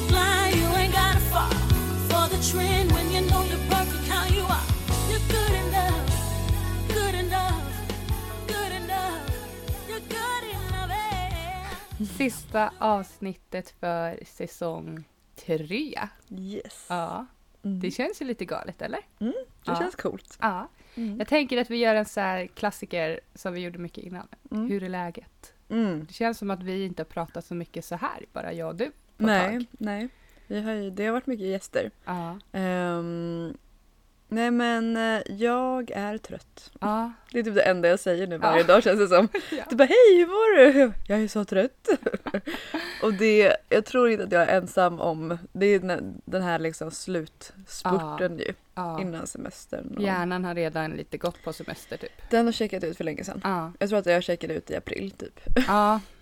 be blind, you ain't gotta fall for the trend when you know you're perfect how you are. You're good enough, good enough, good enough, you're good enough. Sista avsnittet för säsong tre. Yes. Ja, Mm. det känns ju lite galet eller? Mm, det Ja. känns coolt. Ja. Mm. Jag tänker att vi gör en så här klassiker som vi gjorde mycket innan. Mm. Hur är läget? Mm. Det känns som att vi inte har pratat så mycket så här, bara jag och du. På Nej, Tag. nej. Vi har ju, det har varit mycket gäster. Ja. Ehm, nej men eh, jag är trött. ja. Det är typ det enda jag säger nu varje Ja. dag känns det som. Ja. Du bara hej hur mår du? Jag är så trött. och det, jag tror inte att jag är ensam om, det är den, här liksom slutspurten ju innan semestern. Och Hjärnan har redan lite gått på semester typ. Den har checkat ut för länge sedan. Ja. Jag tror att jag checkade ut i april typ. Ja.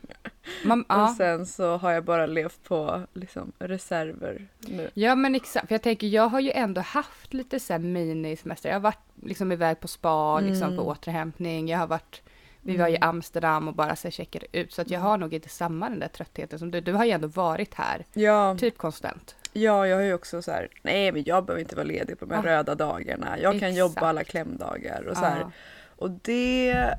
Man, Och ja. sen så har jag bara levt på liksom reserver nu. ja men exakt, för jag tänker jag har ju ändå haft lite så här minisemester. Jag har varit liksom iväg på spa, liksom Mm. på återhämtning. Jag har varit, vi var i Amsterdam och bara så här checkade ut. Så att jag har nog inte samma den där tröttheten som du. Du har ju ändå varit här, Ja, typ konstant. ja, jag har ju också så här, nej men jag behöver inte vara ledig på de här Ah. röda dagarna. Jag kan Exakt. jobba alla klämdagar och så här. Ja. Och det,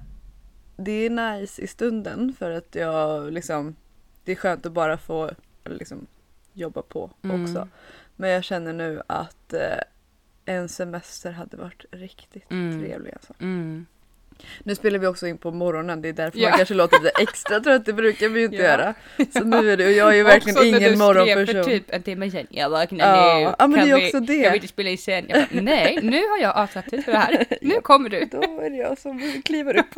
det är nice i stunden för att jag liksom, det är skönt att bara få liksom, jobba på Mm. också. Men jag känner nu att eh, en semester hade varit riktigt Mm. trevlig alltså. Mm. Nu spelar vi också in på morgonen, det är därför Ja. man kanske låter lite extra trött, det brukar vi ju inte Ja. göra. Så nu är det, och jag är ju verkligen Också när ingen du morgonperson. skrev för typ en timme sedan. Jag vaknar Ja, nu. ja, men kan det är vi, också det. Kan vi inte spela in sen? Jag bara, nej, nu har jag avsatt tid för det här. Nu kommer du. Då är det jag som kliver upp.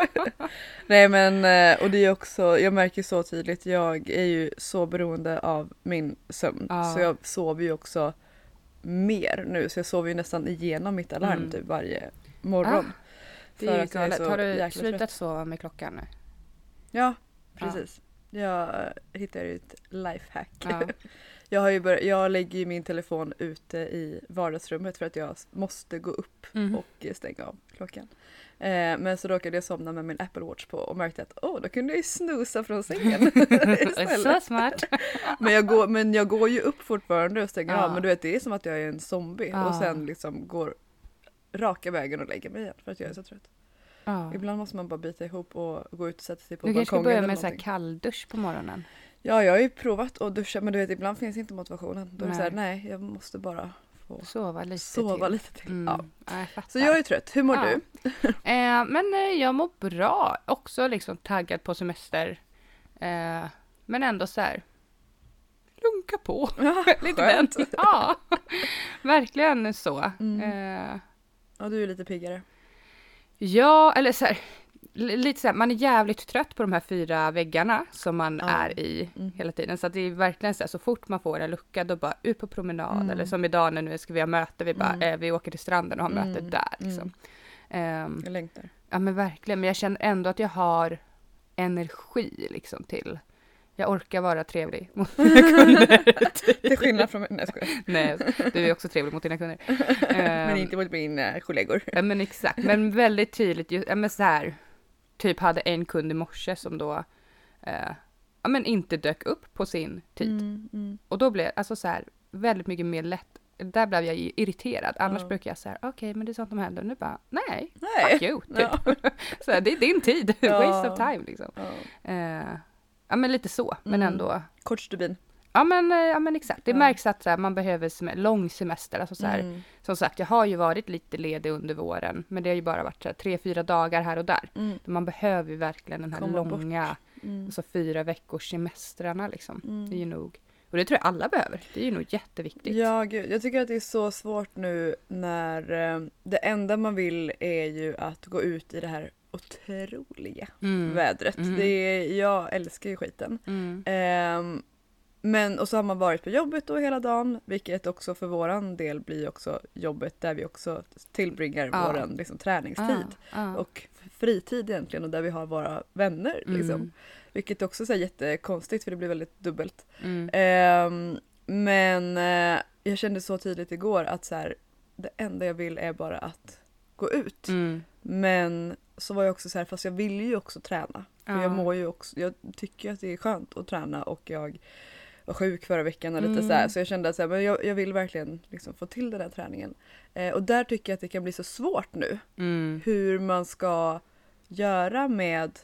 Nej men, eh, och det är också, jag märker så tydligt, jag är ju så beroende av min sömn. Ja. Så jag sover ju också mer nu, så jag sover ju nästan igenom mitt alarm Mm. typ varje morgon. Det För är att galet. Har du slutat trött. sova med klockan nu? Ja, precis. Jag eh, hittar ju ett lifehack. Ja. Jag, har ju börjat, jag lägger ju min telefon ute i vardagsrummet för att jag måste gå upp Mhm. och stänga av klockan. Eh, men så råkade jag somna med min Apple Watch på och märkte att åh, då kunde jag ju snusa från sängen. Så smart. Men jag, går, men jag går ju upp fortfarande och stänger Ja. av. Men du vet, det är som att jag är en zombie Ja. och sen liksom går raka vägen och lägger mig igen för att jag är så trött. Ja. Ibland måste man bara bita ihop och gå ut och sätta sig på Du kanske ska balkongen börja med så någonting. kalldusch på morgonen. Ja, jag har ju provat att duscha men du vet ibland finns inte motivationen. Då är det Nej. såhär, nej jag måste bara få Sova lite sova till. lite till. Mm. Ja. Ja, jag. Så jag är trött, hur mår Ja. du? Eh, men eh, jag mår bra. Också liksom taggad på semester. Eh, men ändå så här. Lunka på. Ja, Lite den. Ja, verkligen så. Mm. Eh, Ja, du är lite piggare. ja, eller så här. li- Lite så här, man är jävligt trött på de här fyra väggarna som man Ja. är i Mm. hela tiden. Så att det är verkligen så här, så fort man får en lucka då bara ut på promenad. Mm. Eller som idag när nu ska vi ha möte, vi bara, Mm. eh, vi åker till stranden och har möte Mm. där. Liksom. Ehm, Jag längtar. Ja men verkligen, men jag känner ändå att jag har energi liksom till jag orkar vara trevlig mot mina kunder. Till skillnad från. Nej, jag. Nej, du är också trevlig mot dina kunder. Men Ehm, inte mot mina kollegor. Ja men exakt, men väldigt tydligt, ja men så här, typ hade en kund i morse som då eh, ja men inte dök upp på sin tid. Mm, mm. Och då blev alltså så här väldigt mycket mer lätt, där blev jag irriterad. Annars Ja. brukar jag säga okej men det är sånt som händer. Nu bara, nej, Nej. fuck you, typ. Ja. så här, det är din tid, Ja. waste of time liksom. Ja. Eh, ja men lite så, men Mm. ändå. Kort stubin. Ja men, eh, ja men exakt, det märks att så här, man behöver sem- lång semester. Alltså, så här, Mm. Som sagt, jag har ju varit lite ledig under våren, men det har ju bara varit så här, tre, fyra dagar här och där. Mm. Man behöver ju verkligen den här Komma långa, Mm. alltså fyra veckors semestrarna liksom. Mm. Det är ju nog, och det tror jag alla behöver. Det är ju nog jätteviktigt. Ja, gud. Jag tycker att det är så svårt nu när eh, det enda man vill är ju att gå ut i det här otroliga Mm. vädret. Mm. Det är, jag älskar ju skiten. Mm. Ehm, men och så har man varit på jobbet då hela dagen, vilket också för våran del blir också jobbet där vi också tillbringar Ja. våran liksom, träningstid. Ah, ah. Och fritid egentligen och där vi har våra vänner. Liksom. Mm. Vilket också är jättekonstigt för det blir väldigt dubbelt. Mm. Ehm, men eh, jag kände så tydligt igår att så här, det enda jag vill är bara att gå ut. Mm. Men så var jag också så här, fast jag vill ju också träna. För Ja. jag mår ju också, jag tycker att det är skönt att träna och jag var sjuk förra veckan och lite Mm. så här. Så jag kände att så här, men jag, jag vill verkligen liksom få till den här träningen. Eh, och där tycker jag att det kan bli så svårt nu. Mm. Hur man ska göra med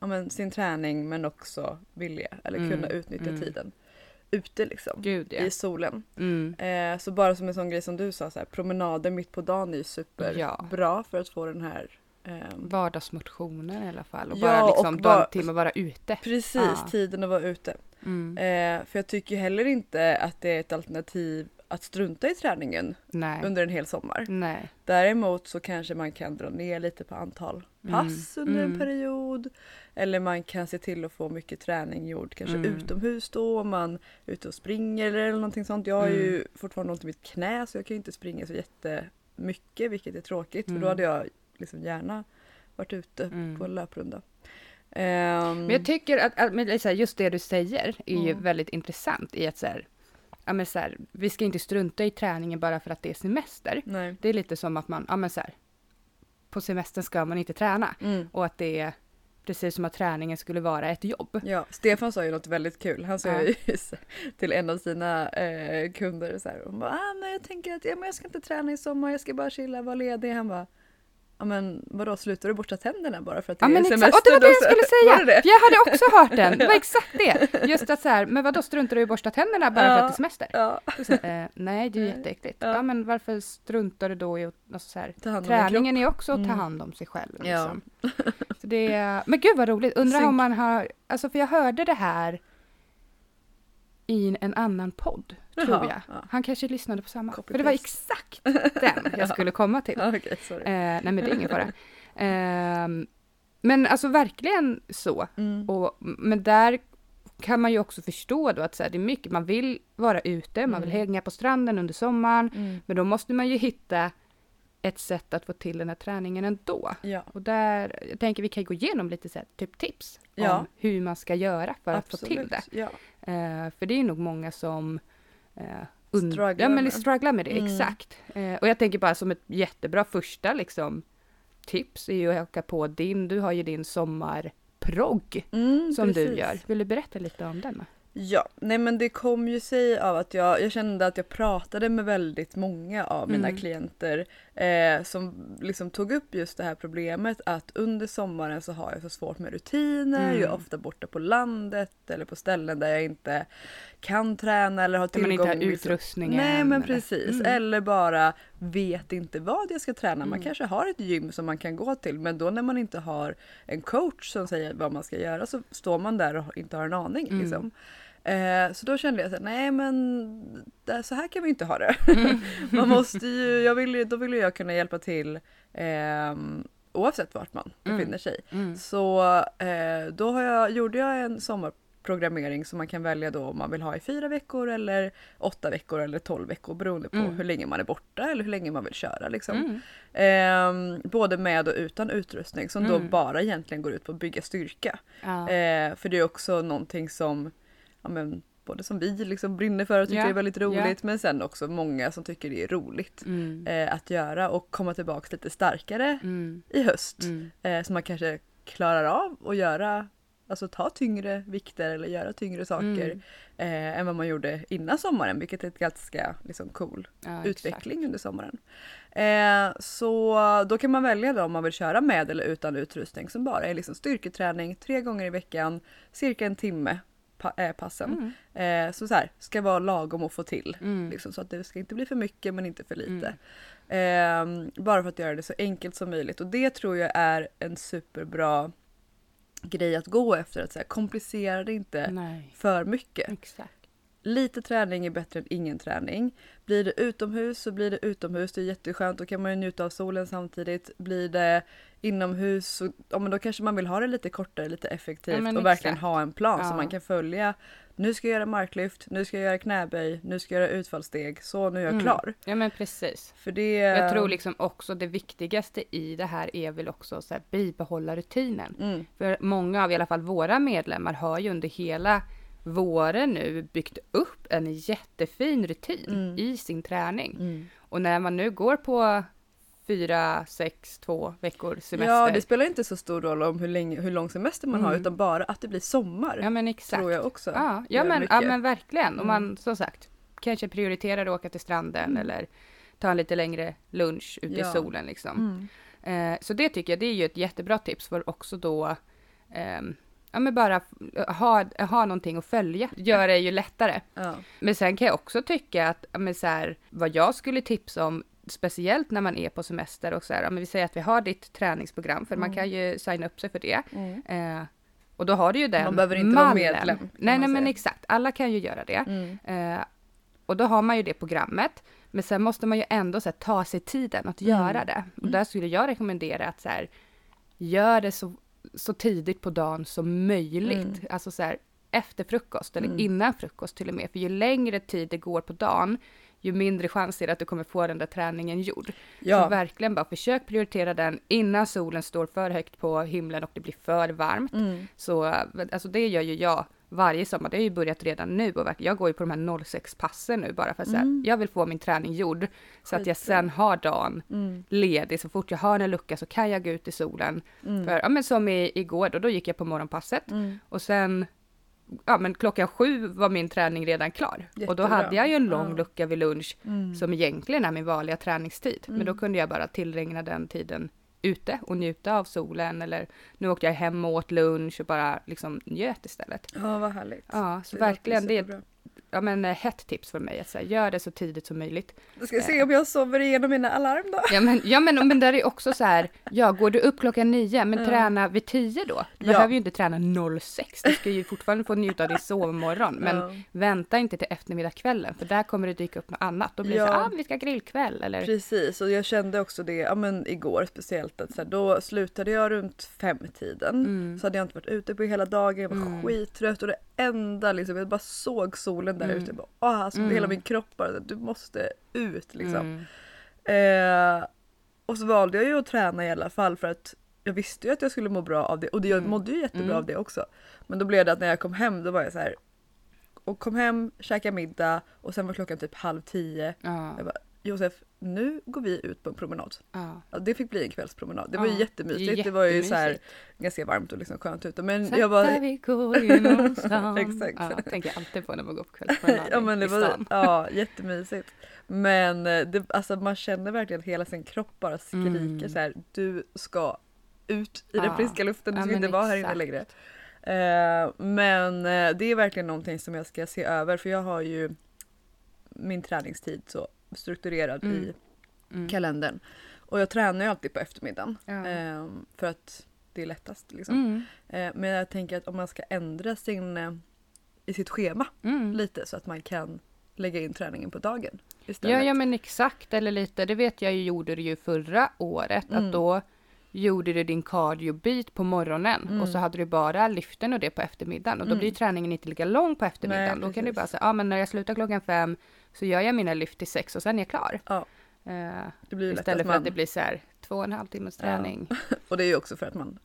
ja, men, sin träning men också vilja eller Mm, kunna utnyttja mm. tiden ute liksom. Gud ja. I solen. Mm. Eh, så bara som en sån grej som du sa, så här, promenader mitt på dagen är ju superbra Ja. för att få den här ehm, Vardagsmotionen i alla fall. Och Ja, bara och liksom bara- bara... timme vara ute. Precis, Ja. tiden att vara ute. Mm. Eh, för jag tycker heller inte att det är ett alternativ att strunta i träningen Nej. under en hel sommar. Nej. Däremot så kanske man kan dra ner lite på antal pass Mm, under en mm. period. Eller man kan se till att få mycket träning gjord kanske Mm. utomhus då om man är ute och springer eller någonting sånt. Jag har Mm. ju fortfarande ont i mitt knä så jag kan ju inte springa så jättemycket vilket är tråkigt för Mm. då hade jag liksom gärna varit ute Mm. på en löprunda. Ehm, Men jag tycker att, att just det du säger är ju Mm. väldigt intressant i att så här, ja, men så här, vi ska inte strunta i träningen bara för att det är semester. nej. Det är lite som att man, ja men så här, på semestern ska man inte träna. Mm. Och att det är precis som att träningen skulle vara ett jobb. Ja, Stefan sa ju något väldigt kul. Han sa Ja. ju till en av sina eh, kunder så här. Hon bara, ah, men jag tänker att ja, men jag ska inte träna i sommar, jag ska bara chilla, vara ledig. Han bara, ja men vadå slutar du borsta tänderna bara för att det Ja är exakt, semester? och det var det jag skulle säga! det? För jag hade också hört den, det var exakt det! Just att så här, men vadå struntar du i att borsta tänderna bara för Ja. att det är semester? Ja, Så eh, nej, det är ju jätteäckligt. Ja. Ja. men varför struntar du då i att, alltså så här, Träningen är också att ta Mm. hand om sig själv. Ja. Liksom. Så det är, men gud vad roligt, undrar om man har, alltså för jag hörde det här i en annan podd, tror Jaha, jag. ja. Han kanske lyssnade på samma. Copy För det var exakt den jag skulle komma till. Sorry. Eh, nej men det är ingen fara. Ehm, men alltså verkligen så. Mm. Och, men där kan man ju också förstå då att så här, det är mycket, man vill vara ute, man vill Mm. hänga på stranden under sommaren. Mm. Men då måste man ju hitta ett sätt att få till den här träningen ändå. Ja, Och där, jag tänker vi kan gå igenom lite så här, typ tips Ja. om hur man ska göra för att få till absolut. det. Ja. Eh, för det är nog många som und- Strugglar ja, men med. strugglar med det. Mm. Exakt. Eh, och jag tänker bara som ett jättebra första liksom, tips är ju att haka på din, du har ju din sommarprogg Mm, som du precis. gör. Vill du berätta lite om den? Ja, nej men det kom ju sig av att jag, jag kände att jag pratade med väldigt många av mina Mm. klienter eh, som liksom tog upp just det här problemet att under sommaren så har jag så svårt med rutiner, Mm. jag är ofta borta på landet eller på ställen där jag inte kan träna eller har Där man tillgång inte har utrustningen. Nej men precis, Mm. eller bara vet inte vad jag ska träna. Man Mm. kanske har ett gym som man kan gå till men då när man inte har en coach som säger vad man ska göra så står man där och inte har en aning. Mm. Liksom. Eh, så då kände jag så här, nej men det, så här kan vi inte ha det. Mm. man måste ju, jag vill, då vill jag kunna hjälpa till ehm, oavsett vart man Mm. befinner sig. Mm. Så eh, då har jag, gjorde jag en sommarprogrammering som man kan välja då om man vill ha i fyra veckor eller åtta veckor eller tolv veckor beroende på Mm. hur länge man är borta eller hur länge man vill köra. Liksom. Ehm, både med och utan utrustning som då Mm. bara egentligen går ut på att bygga styrka. Ja. Eh, för det är också någonting som ja, men, både som vi liksom brinner för och tycker Ja, är väldigt roligt ja. men sen också många som tycker det är roligt Mm. eh, att göra och komma tillbaka lite starkare Mm. i höst. Mm. Eh, så man kanske klarar av att göra, alltså ta tyngre vikter eller göra tyngre saker Mm. eh, än vad man gjorde innan sommaren vilket är ett ganska liksom, cool Ja, utveckling under sommaren. Eh, så då kan man välja då om man vill köra med eller utan utrustning som bara är liksom styrketräning tre gånger i veckan, cirka en timme passen. Mm. Eh, så, så här, ska vara lagom att få till. Mm. Liksom, så att det ska inte bli för mycket men inte för lite. Ehm, bara för att göra det så enkelt som möjligt och det tror jag är en superbra grej att gå efter. Att så här, komplicera det inte Nej, för mycket. exakt. Lite träning är bättre än ingen träning. Blir det utomhus så blir det utomhus. Det är jätteskönt. Då kan man ju njuta av solen samtidigt. Blir det inomhus så ja, men då kanske man vill ha det lite kortare, lite effektivt Ja, och verkligen ha en plan Ja. så man kan följa. Nu ska jag göra marklyft, nu ska jag göra knäböj, nu ska jag göra utfallssteg. Så nu är jag Mm. klar. Ja men precis. För det... Jag tror liksom också det viktigaste i det här är väl också så här, bibehålla rutinen. Mm, För många av i alla fall våra medlemmar har ju under hela våren nu byggt upp en jättefin rutin Mm. i sin träning. mm, Och när man nu går på fyra, sex, två veckor semester. Ja, det spelar inte så stor roll om hur, länge, hur lång semester man har Mm. utan bara att det blir sommar. Ja men exakt. tror jag också. Ja, ja, men, ja men verkligen. Mm. man som sagt kanske prioriterar att åka till stranden Mm. eller ta en lite längre lunch ute Ja. i solen liksom. Mm. Eh, så det tycker jag, det är ju ett jättebra tips för också då ehm, Ja men bara ha, ha någonting att följa, gör det ju lättare. Ja. Men sen kan jag också tycka att, ja, men så här, vad jag skulle tipsa om, speciellt när man är på semester och så här, ja, men vi säger att vi har ditt träningsprogram, för man Mm. kan ju signa upp sig för det. Mm. Eh, och då har du ju den Man behöver inte vara mallen. medlem, kan Nej, man nej men exakt, alla kan ju göra det. Mm. Eh, och då har man ju det programmet. Men sen måste man ju ändå så här, ta sig tiden att Mm. göra det. Och där skulle jag rekommendera att så här, gör det så, så tidigt på dagen som möjligt. Mm. Alltså så här, efter frukost eller Mm. innan frukost till och med. För ju längre tid det går på dagen, ju mindre chans är det att du kommer få den där träningen gjord. Ja. Så verkligen bara försök prioritera den innan solen står för högt på himlen och det blir för varmt. Mm. Så alltså det gör ju jag varje sommar. Det har ju börjat redan nu och jag går ju på de här 06-passen nu bara för att här, Mm. jag vill få min träning gjord så att jag sen har dagen Mm. ledig. Så fort jag har en lucka så kan jag gå ut i solen. Mm. För, ja men som i, igår då, då gick jag på morgonpasset Mm. och sen Ja men klockan sju var min träning redan klar. Och då Jättebra. hade jag ju en lång Ja. lucka vid lunch Mm. som egentligen är min vanliga träningstid. Men då Mm. kunde jag bara tillregna den tiden ute och njuta av solen eller nu åkte jag hem och åt lunch och bara liksom njöt istället. Ja, vad härligt. Ja, så Det verkligen det är ett. Ja, men, eh, hett tips för mig att säga, gör det så tidigt som möjligt. Då ska jag se om jag sover igenom mina alarm då. Ja men, ja, men, men där är också så här, ja går du upp klockan nio men Ja. träna vid tio då. Du Ja. behöver ju inte träna 06, du ska ju fortfarande få njuta av din sovmorgon. Men Ja. vänta inte till eftermiddag kvällen för där kommer det dyka upp något annat. Då blir det så Ja. här, ah, vi ska grillkväll eller Precis, och jag kände också det, ja men igår speciellt att så här, då slutade jag runt femtiden. Mm. Så hade jag inte varit ute på hela dagen, jag var Mm. skittrött och det enda liksom, jag bara såg solen där Mm. ute. Bara, åh, alltså, Mm. Hela min kropp bara, du måste ut liksom. Mm. Eh, och så valde jag ju att träna i alla fall för att jag visste ju att jag skulle må bra av det och det, jag Mm. mådde ju jättebra Mm. av det också. Men då blev det att när jag kom hem då var jag så här och kom hem, käkade middag och sen var klockan typ halv tio. Ja, Jag bara, Josef, nu går vi ut på en promenad. ja. Ja, det fick bli en kvällspromenad. Det var ju Ja, jättemysigt. Det var ju så här jättemysigt. ganska varmt och liksom skönt ute. Men Sakta jag bara... vi går genom stan. Exakt. Ja, tänker jag alltid på när man går på kvällspromenad ja men det i stan. ja, jättemysigt. Men eh, det, alltså, man känner verkligen hela sin kropp bara skriker Mm. så här. Du ska ut i den friska luften. Du ska inte vara här inne längre. Eh, men eh, det är verkligen någonting som jag ska se över för jag har ju min träningstid så strukturerad Mm. i Mm. kalendern. Och jag tränar ju alltid på eftermiddagen. Ja. Ehm, för att det är lättast liksom. Mm. Eh, men jag tänker att om man ska ändra sin, eh, i sitt schema Mm. lite så att man kan lägga in träningen på dagen istället. Ja, ja men exakt eller lite, det vet jag ju gjorde du ju förra året Mm. att då gjorde du din cardiobit på morgonen Mm. och så hade du bara lyften och det på eftermiddagen och då Mm. blir träningen inte lika lång på eftermiddagen. Nej, då kan du bara säga, ja men när jag slutar klockan fem så gör jag mina lyft till sex och sen är jag klar. Ja. Lätt istället för att man, det blir så här två och en halv timmes Ja. träning. Och det är ju också för att man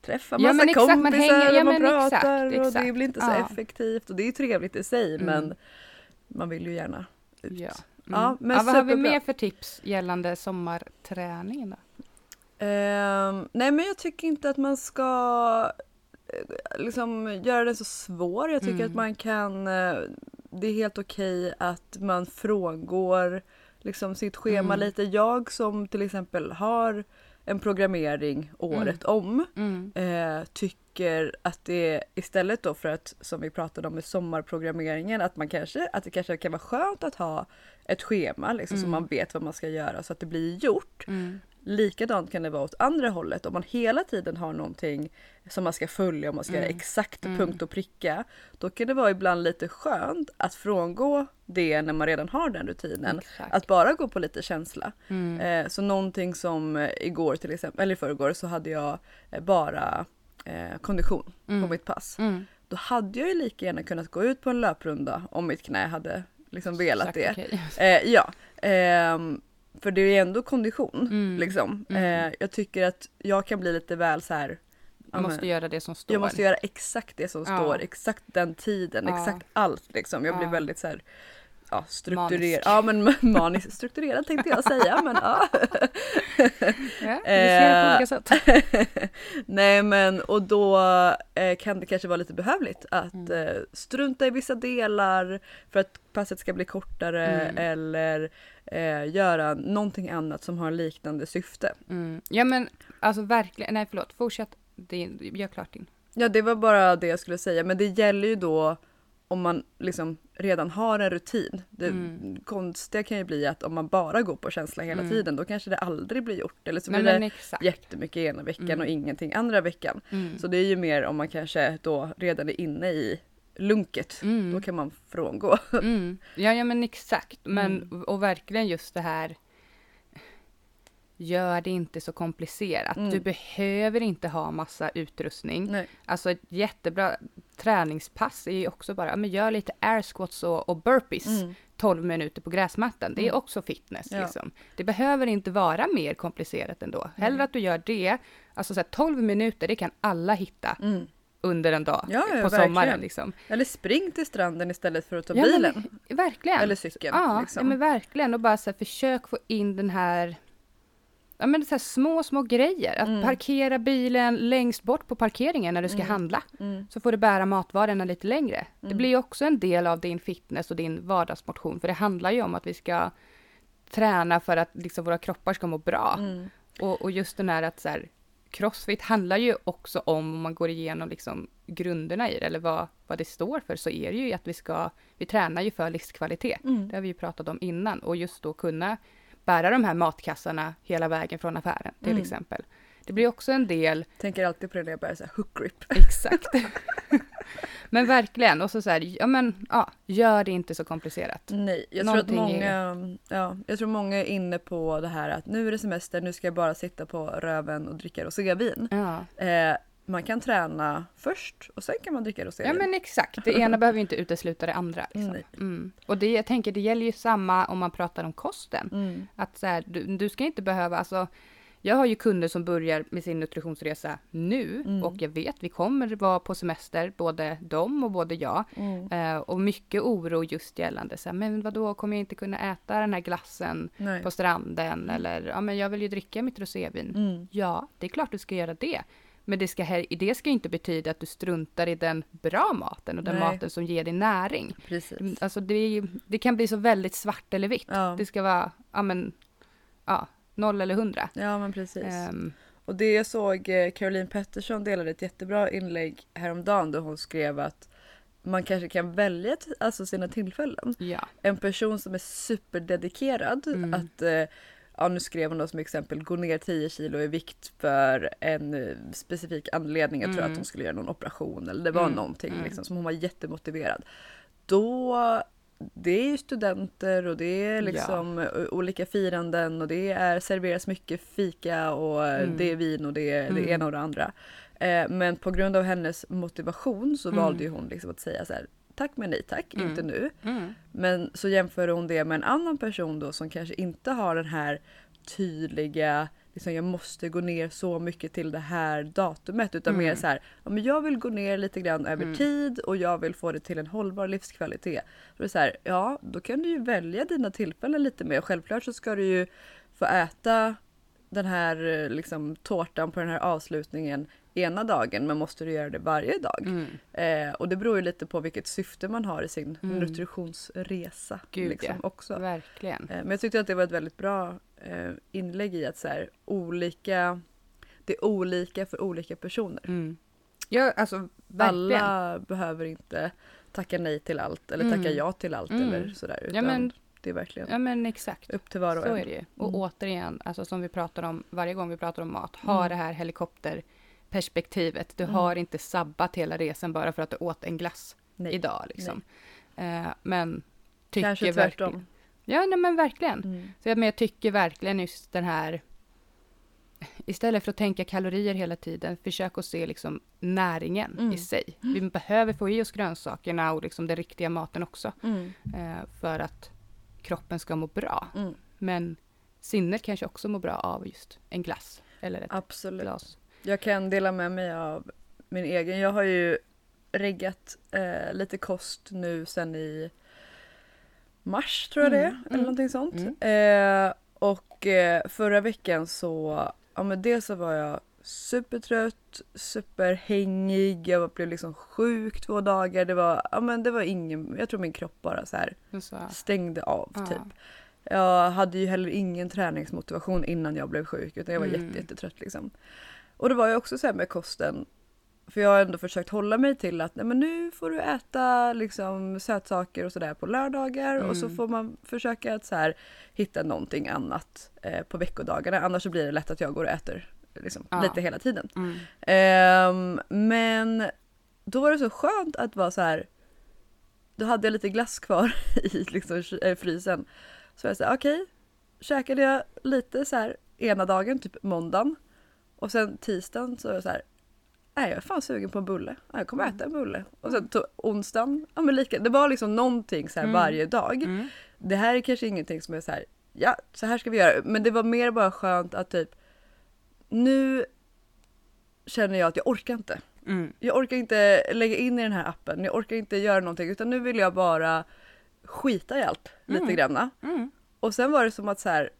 träffar Ja, massa men exakt, man kompisar hänger- ja, och man pratar exakt, och det blir inte så Ja. effektivt och det är ju trevligt i sig Mm. men man vill ju gärna ut. Ja. Ja, Mm. men ja, vad har vi mer för tips gällande sommarträningen då? Ehm, nej men jag tycker inte att man ska eh, liksom göra den så svår. Jag tycker Mm. att man kan, eh, det är helt okej att man frångår liksom sitt schema Mm. lite. Jag som till exempel har en programmering året om Mm. eh, tycker att det istället då för att som vi pratade om med sommarprogrammeringen att man kanske att det kanske kan vara skönt att ha ett schema liksom så Mm. man vet vad man ska göra så att det blir gjort. Mm. Likadant kan det vara åt andra hållet om man hela tiden har någonting som man ska följa och man ska Mm. göra exakt Mm. punkt och pricka. Då kan det vara ibland lite skönt att frångå det när man redan har den rutinen. Exakt. Att bara gå på lite känsla. Mm. Eh, så någonting som eh, igår till exempel, eller i förrgår så hade jag eh, bara eh, kondition Mm. på mitt pass. Mm. Då hade jag ju lika gärna kunnat gå ut på en löprunda om mitt knä hade liksom velat Sagt det. okej. Eh, ja, ehm, för det är ju ändå kondition Mm. liksom. Mm. Eh, jag tycker att jag kan bli lite väl så här. ja, Man måste men, göra det som står. jag måste göra exakt det som Ja. står, exakt den tiden, Ja. exakt allt liksom. Jag blir väldigt så här ja, strukturerad. Manisk. Ja men maniskt strukturerad tänkte jag säga men ja. Ja, det på sätt. Nej men och då eh, kan det kanske vara lite behövligt att Mm. eh, strunta i vissa delar för att passet ska bli kortare Mm. eller eh, göra någonting annat som har liknande syfte. Mm. Ja men alltså verkligen, nej förlåt, fortsätt. Din, gör klart din. Ja det var bara det jag skulle säga men det gäller ju då om man liksom redan har en rutin. Det Mm. konstiga kan ju bli att om man bara går på känsla hela Mm. tiden då kanske det aldrig blir gjort eller så Nej blir men det exakt. jättemycket ena veckan Mm. och ingenting andra veckan. Mm. Så det är ju mer om man kanske då redan är inne i lunket. Mm. Då kan man frångå. Mm. Ja, ja men exakt. Men. Och verkligen just det här. Gör det inte så komplicerat. Mm. Du behöver inte ha massa utrustning. Nej. Alltså ett jättebra träningspass är ju också bara, men gör lite air squats och, och burpees. Mm. 12 minuter på gräsmattan. Det är Mm. också fitness. Ja. Liksom. Det behöver inte vara mer komplicerat ändå. Hellre Mm. att du gör det. Alltså så här, 12 minuter, det kan alla hitta Mm. under en dag Ja, ja, på verkligen. sommaren. Liksom. Eller spring till stranden istället för att ta Ja, men bilen. Verkligen. Eller cykeln. Ja, liksom. men verkligen. Och bara så här, försök få in den här Ja men så här små, små grejer. Att Mm. parkera bilen längst bort på parkeringen när du ska Mm. handla. Mm. Så får du bära matvarorna lite längre. Det Mm. blir också en del av din fitness och din vardagsmotion. För det handlar ju om att vi ska träna för att liksom våra kroppar ska må bra. Mm. Och, och just den här att så här, crossfit handlar ju också om, om man går igenom liksom grunderna i det, eller vad, vad det står för, så är det ju att vi ska, vi tränar ju för livskvalitet. Mm. Det har vi ju pratat om innan. Och just då kunna bära de här matkassarna hela vägen från affären till Mm. exempel. Det blir också en del, Tänker alltid på det när jag börjar säga hook grip. exakt. men verkligen, och så så här, ja men ja, gör det inte så komplicerat. Nej, jag tror att många, ja, jag tror många är inne på det här att nu är det semester, nu ska jag bara sitta på röven och dricka rosévin. Ja. Eh, man kan träna först och sen kan man dricka rosévin. Ja men exakt, det ena behöver ju inte utesluta det andra. Liksom. Mm. Och det, jag tänker, det gäller ju samma om man pratar om kosten. Mm. Att så här, du, du ska inte behöva, alltså jag har ju kunder som börjar med sin nutritionsresa nu Mm. och jag vet vi kommer vara på semester, både de och både jag. Mm. Eh, och mycket oro just gällande så här, men vadå, kommer jag inte kunna äta den här glassen Nej. på stranden eller ja men jag vill ju dricka mitt rosévin. Mm. Ja, det är klart du ska göra det. Men det ska, det ska inte betyda att du struntar i den bra maten och den Nej. maten som ger dig näring. Precis. Alltså det, det kan bli så väldigt svart eller vitt. Ja. Det ska vara, ja men, ja, noll eller hundra. Ja men precis. Ehm, Och det jag såg, eh, Caroline Pettersson delade ett jättebra inlägg häromdagen då hon skrev att man kanske kan välja alltså sina tillfällen. ja. En person som är superdedikerad Mm. att eh, Ja nu skrev hon då som exempel gå ner 10 kilo i vikt för en eh, specifik anledning. Jag tror Mm. att hon skulle göra någon operation eller det var Mm. någonting Mm. liksom, som hon var jättemotiverad. Då det är ju studenter och det är liksom eh, olika firanden och det är serveras mycket fika och Mm. det är vin och det är det Mm. ena och det andra. Eh, men på grund av hennes motivation så Mm. valde hon liksom att säga så här tack men nej tack, Mm. inte nu. Mm. Men så jämför hon det med en annan person då som kanske inte har den här tydliga liksom jag måste gå ner så mycket till det här datumet utan Mm. mer så här, ja, men jag vill gå ner lite grann över Mm. tid och jag vill få det till en hållbar livskvalitet. Så det är så här, ja då kan du ju välja dina tillfällen lite mer. Självklart så ska du ju få äta den här eh, liksom, tårtan på den här avslutningen ena dagen men måste du göra det varje dag? Mm. Eh, och det beror ju lite på vilket syfte man har i sin Mm. nutritionsresa. Gud, liksom, ja. också. Verkligen. Eh, men jag tyckte att det var ett väldigt bra eh, inlägg i att så här, olika, det är olika för olika personer. Mm. Ja, alltså verkligen. Alla behöver inte tacka nej till allt eller tacka Mm. ja till allt Mm. eller sådär. Ja, Utan men- det är verkligen Ja men exakt. upp till var och Så en. är det ju. Och Mm. återigen, alltså som vi pratar om varje gång vi pratar om mat, ha Mm. det här helikopterperspektivet. Du Mm. har inte sabbat hela resan bara för att du åt en glass Nej. idag. Liksom. Eh, men tycker Kanske verkligen... tvärtom. Ja, nej, men verkligen. Mm. Så men jag tycker verkligen just den här... Istället för att tänka kalorier hela tiden, försök att se liksom näringen Mm. i sig. Vi behöver få i oss grönsakerna och liksom den riktiga maten också. Mm. Eh, för att kroppen ska må bra. Mm. Men sinnet kanske också mår bra av just en glass eller ett Absolut. glas. Jag kan dela med mig av min egen. Jag har ju reggat eh, lite kost nu sen i mars tror jag det är, Mm, eller mm, någonting sånt. mm. Eh, och eh, förra veckan så, ja men dels så var jag supertrött, superhängig, jag blev liksom sjuk två dagar. Det var, ja men det var ingen, jag tror min kropp bara så här stängde av ja. typ. Jag hade ju heller ingen träningsmotivation innan jag blev sjuk utan jag var Mm. jätte, jättetrött liksom. Och det var ju också så här med kosten. För jag har ändå försökt hålla mig till att nej, men nu får du äta liksom sötsaker och sådär på lördagar och så Mm. får man försöka att så här, hitta någonting annat eh, på veckodagarna. Annars så blir det lätt att jag går och äter liksom, Ja. lite hela tiden. Mm. Ehm, men då var det så skönt att vara så här. Då hade jag lite glass kvar i liksom, eh, frysen. Så jag sa okej, käkade jag lite så här ena dagen, typ måndagen. Och sen tisdagen så var jag så här. Nej jag är fan sugen på en bulle. Ja, jag kommer äta en bulle. Och sen to- onsdagen, ja men lika. Det var liksom någonting så här Mm. varje dag. Mm. Det här är kanske ingenting som är så här. ja så här ska vi göra. Men det var mer bara skönt att typ nu känner jag att jag orkar inte. Mm. Jag orkar inte lägga in i den här appen, jag orkar inte göra någonting utan nu vill jag bara skita i allt lite Mm. granna. Mm. Och sen var det som att så här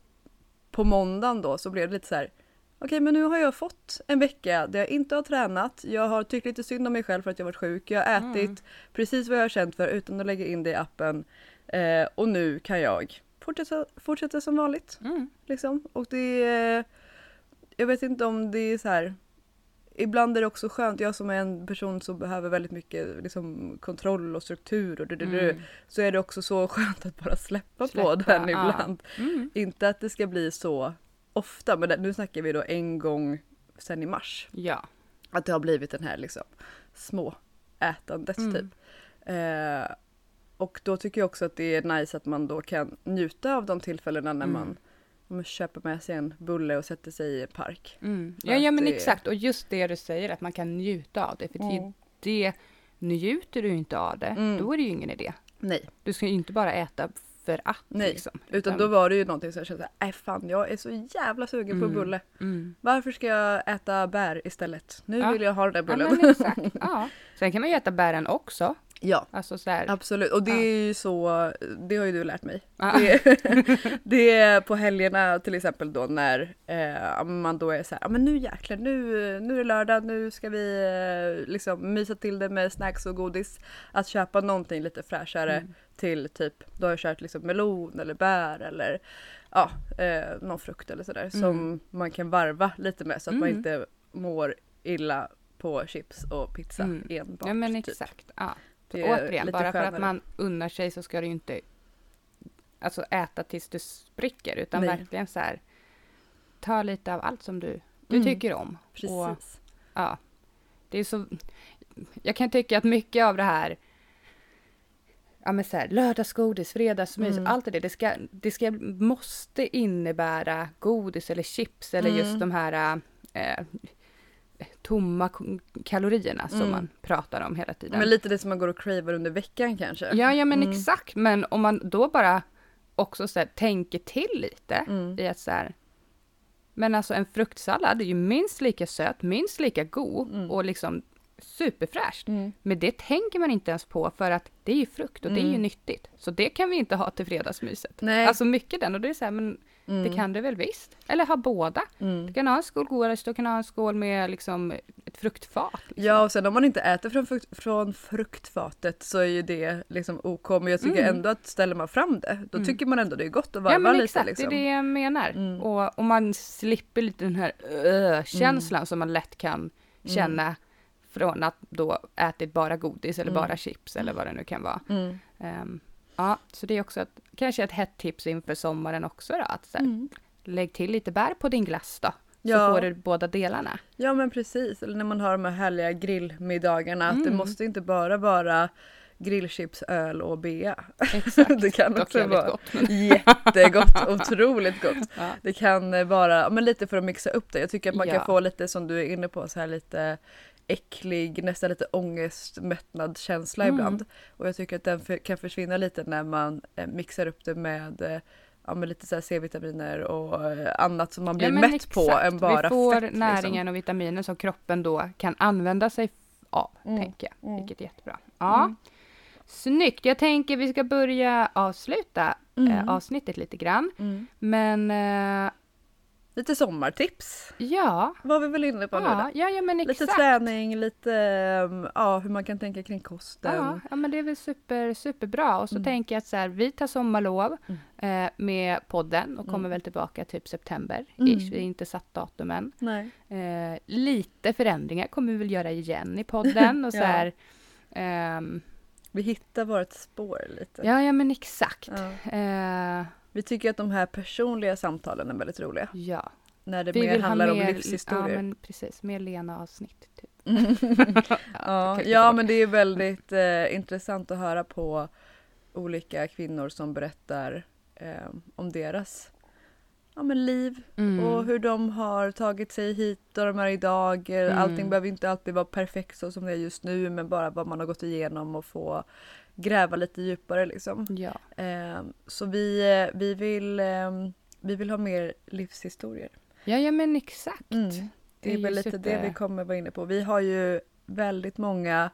på måndagen då så blev det lite så här okej men nu har jag fått en vecka där jag inte har tränat, jag har tyckt lite synd om mig själv för att jag varit sjuk, jag har ätit Mm. precis vad jag har känt för utan att lägga in det i appen eh, och nu kan jag fortsätta, fortsätta som vanligt. Mm. Liksom. Och det jag vet inte om det är så här. Ibland är det också skönt, jag som är en person som behöver väldigt mycket liksom, kontroll och struktur och du, du, du, Mm. så är det också så skönt att bara släppa, på Släppa, den ja. ibland. Mm. Inte att det ska bli så ofta, men nu snackar vi då en gång sen i mars. Ja. Att det har blivit den här liksom små ätandet Mm. typ. Eh, och då tycker jag också att det är nice att man då kan njuta av de tillfällena när Mm. man, man köper med sig en bulle och sätter sig i en park. Mm. Ja, ja men det- exakt och just det du säger att man kan njuta av det för Mm. det njuter du inte av det Mm. då är det ju ingen idé. Nej, Du ska ju inte bara äta för att Nej, liksom. utan då var det ju någonting som jag kände nej fan jag är så jävla sugen på Mm. bulle. mm. Varför ska jag äta bär istället? Nu Ja. vill jag ha den där Ja bullen. men exakt. Ja. Sen kan man ju äta bären också. Ja, Alltså så här. absolut. Och det Ja. är ju så, det har ju du lärt mig. Ja. Det, det är på helgerna till exempel då när eh, man då är så här, men nu jäklar, nu, nu är det lördag, nu ska vi eh, liksom mysa till det med snacks och godis. Att köpa någonting lite fräschare Mm. till typ, då har jag kört liksom melon eller bär eller ja, eh, någon frukt eller sådär som Mm. man kan varva lite med så att man Mm. inte mår illa på chips och pizza Mm. enbart. Ja men typ. exakt. Ja. Det är Återigen, bara för att skönare. man unnar sig så ska du ju inte alltså äta tills du spricker utan Nej. verkligen så här ta lite av allt som du, du Mm. tycker om. Precis. Och, ja, det är så, jag kan tycka att mycket av det här Ja men så här, lördagsgodis, fredagsmys, Mm. allt det där, det ska, det ska, måste innebära godis eller chips eller just Mm. de här eh, tomma kalorierna som Mm. man pratar om hela tiden. Men lite det som man går och cravar under veckan kanske. Ja, ja men Mm. exakt. Men om man då bara också så här, tänker till lite Mm. i att så här, men alltså en fruktsallad är ju minst lika söt, minst lika god Mm. och liksom superfräscht. Mm. Men det tänker man inte ens på för att det är ju frukt och det är ju Mm. nyttigt. Så det kan vi inte ha till fredagsmyset. Nej. Alltså mycket den och det är så här, men Mm. det kan du väl visst? Eller ha båda. Mm. Du kan ha en skål godis, du kan ha en skål med liksom ett fruktfat. Liksom. Ja och sen om man inte äter från, frukt, från fruktfatet så är ju det liksom OK men jag tycker Mm. ändå att ställer man fram det då Mm. tycker man ändå det är gott att varva Ja men lite exakt, liksom. det är det jag menar. Mm. Och, och man slipper lite den här uh, känslan som man lätt kan känna från att då ätit bara godis eller Mm. bara chips eller vad det nu kan vara. Mm. Ja, så det är också ett, kanske ett hett tips inför sommaren också då, att så här, Mm. lägg till lite bär på din glass då. Så Ja. får du båda delarna. Ja men precis, eller när man har de här härliga grillmiddagarna att det Mm. måste inte bara vara grillchips, öl och bea. Exakt. Det kan Dock också jävligt vara gott. Jättegott, otroligt gott. ja. Det kan vara, men lite för att mixa upp det. Jag tycker att man Ja. kan få lite som du är inne på, så här lite äcklig, nästan lite ångest, mättnad känsla Mm. ibland. Och jag tycker att den för, kan försvinna lite när man eh, mixar upp det med eh, ja, med lite så C-vitaminer och eh, annat som man blir Ja, mätt på exakt. än bara Vi får fett. liksom. näringen och vitaminen som kroppen då kan använda sig av, Mm. tänker jag. Mm. Vilket är jättebra. Ja. Mm. Snyggt! Jag tänker vi ska börja avsluta Mm. eh, avsnittet lite grann. Mm. Men eh, Lite sommartips ja, var vi väl inne på nu ja, då. ja, ja men exakt. Lite träning, lite um, ja, hur man kan tänka kring kosten. Ja, ja, men det är väl super, superbra. Och så Mm. tänker jag att så här, vi tar sommarlov Mm. eh, med podden och kommer Mm. väl tillbaka typ september. Mm. Ish. Vi har inte satt datum än. Nej. Eh, lite förändringar kommer vi väl göra igen i podden. Och så här, ehm, Vi hittar vårt spår lite. ja, ja, men exakt. Ja. Eh, Vi tycker att de här personliga samtalen är väldigt roliga. ja. När det Vi mer handlar om mer, ja, livshistorier. men precis. Mer Lena-avsnitt. Typ. Ja, ja men det är väldigt eh, intressant att höra på olika kvinnor som berättar eh, om deras ja, men liv Mm. och hur de har tagit sig hit och de är idag. Eh, Mm. Allting behöver inte alltid vara perfekt så som det är just nu men bara vad man har gått igenom och få gräva lite djupare liksom. Ja. Eh, så vi, vi, vill, eh, vi vill ha mer livshistorier. ja, ja, men exakt. Mm. Det är, ju väl lite super- det vi kommer vara inne på. Vi har ju väldigt många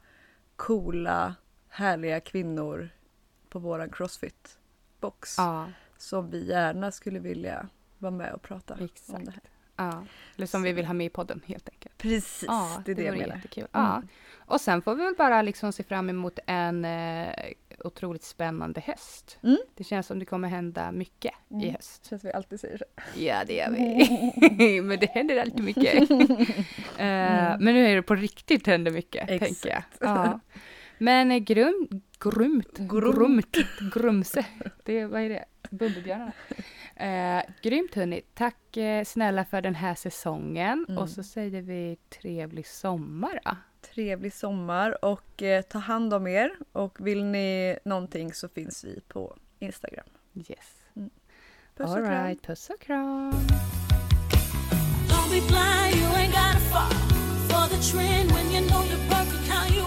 coola, härliga kvinnor på våran crossfit-box. Ja, Som vi gärna skulle vilja vara med och prata om exakt. det här. Ja. Eller som vi vill ha med i podden helt enkelt. Precis, Ja, det är det, jag vore menar. jättekul. Mm. Och sen får vi väl bara liksom se fram emot en eh, otroligt spännande höst. Mm. Det känns som det kommer hända mycket i Mm. höst. Känns vi alltid säger så. Ja, det gör vi. men det händer alltid mycket. Eh, Men nu är det på riktigt händer mycket, Mm. Exakt. tänker jag. Ja. Men eh, grum, grumt, Grum. grumt, grumse. Det, vad är det? Bumbibjörnarna. Eh, grymt hörni. Tack eh, snälla för den här säsongen. Mm. Och så säger vi trevlig sommar då. Trevlig sommar och eh, ta hand om er. Och vill ni någonting så finns vi på Instagram. Yes. Puss och All kram. right, puss och kram. Don't be blind, you ain't gotta fall for the trend when you know you're perfect how you are.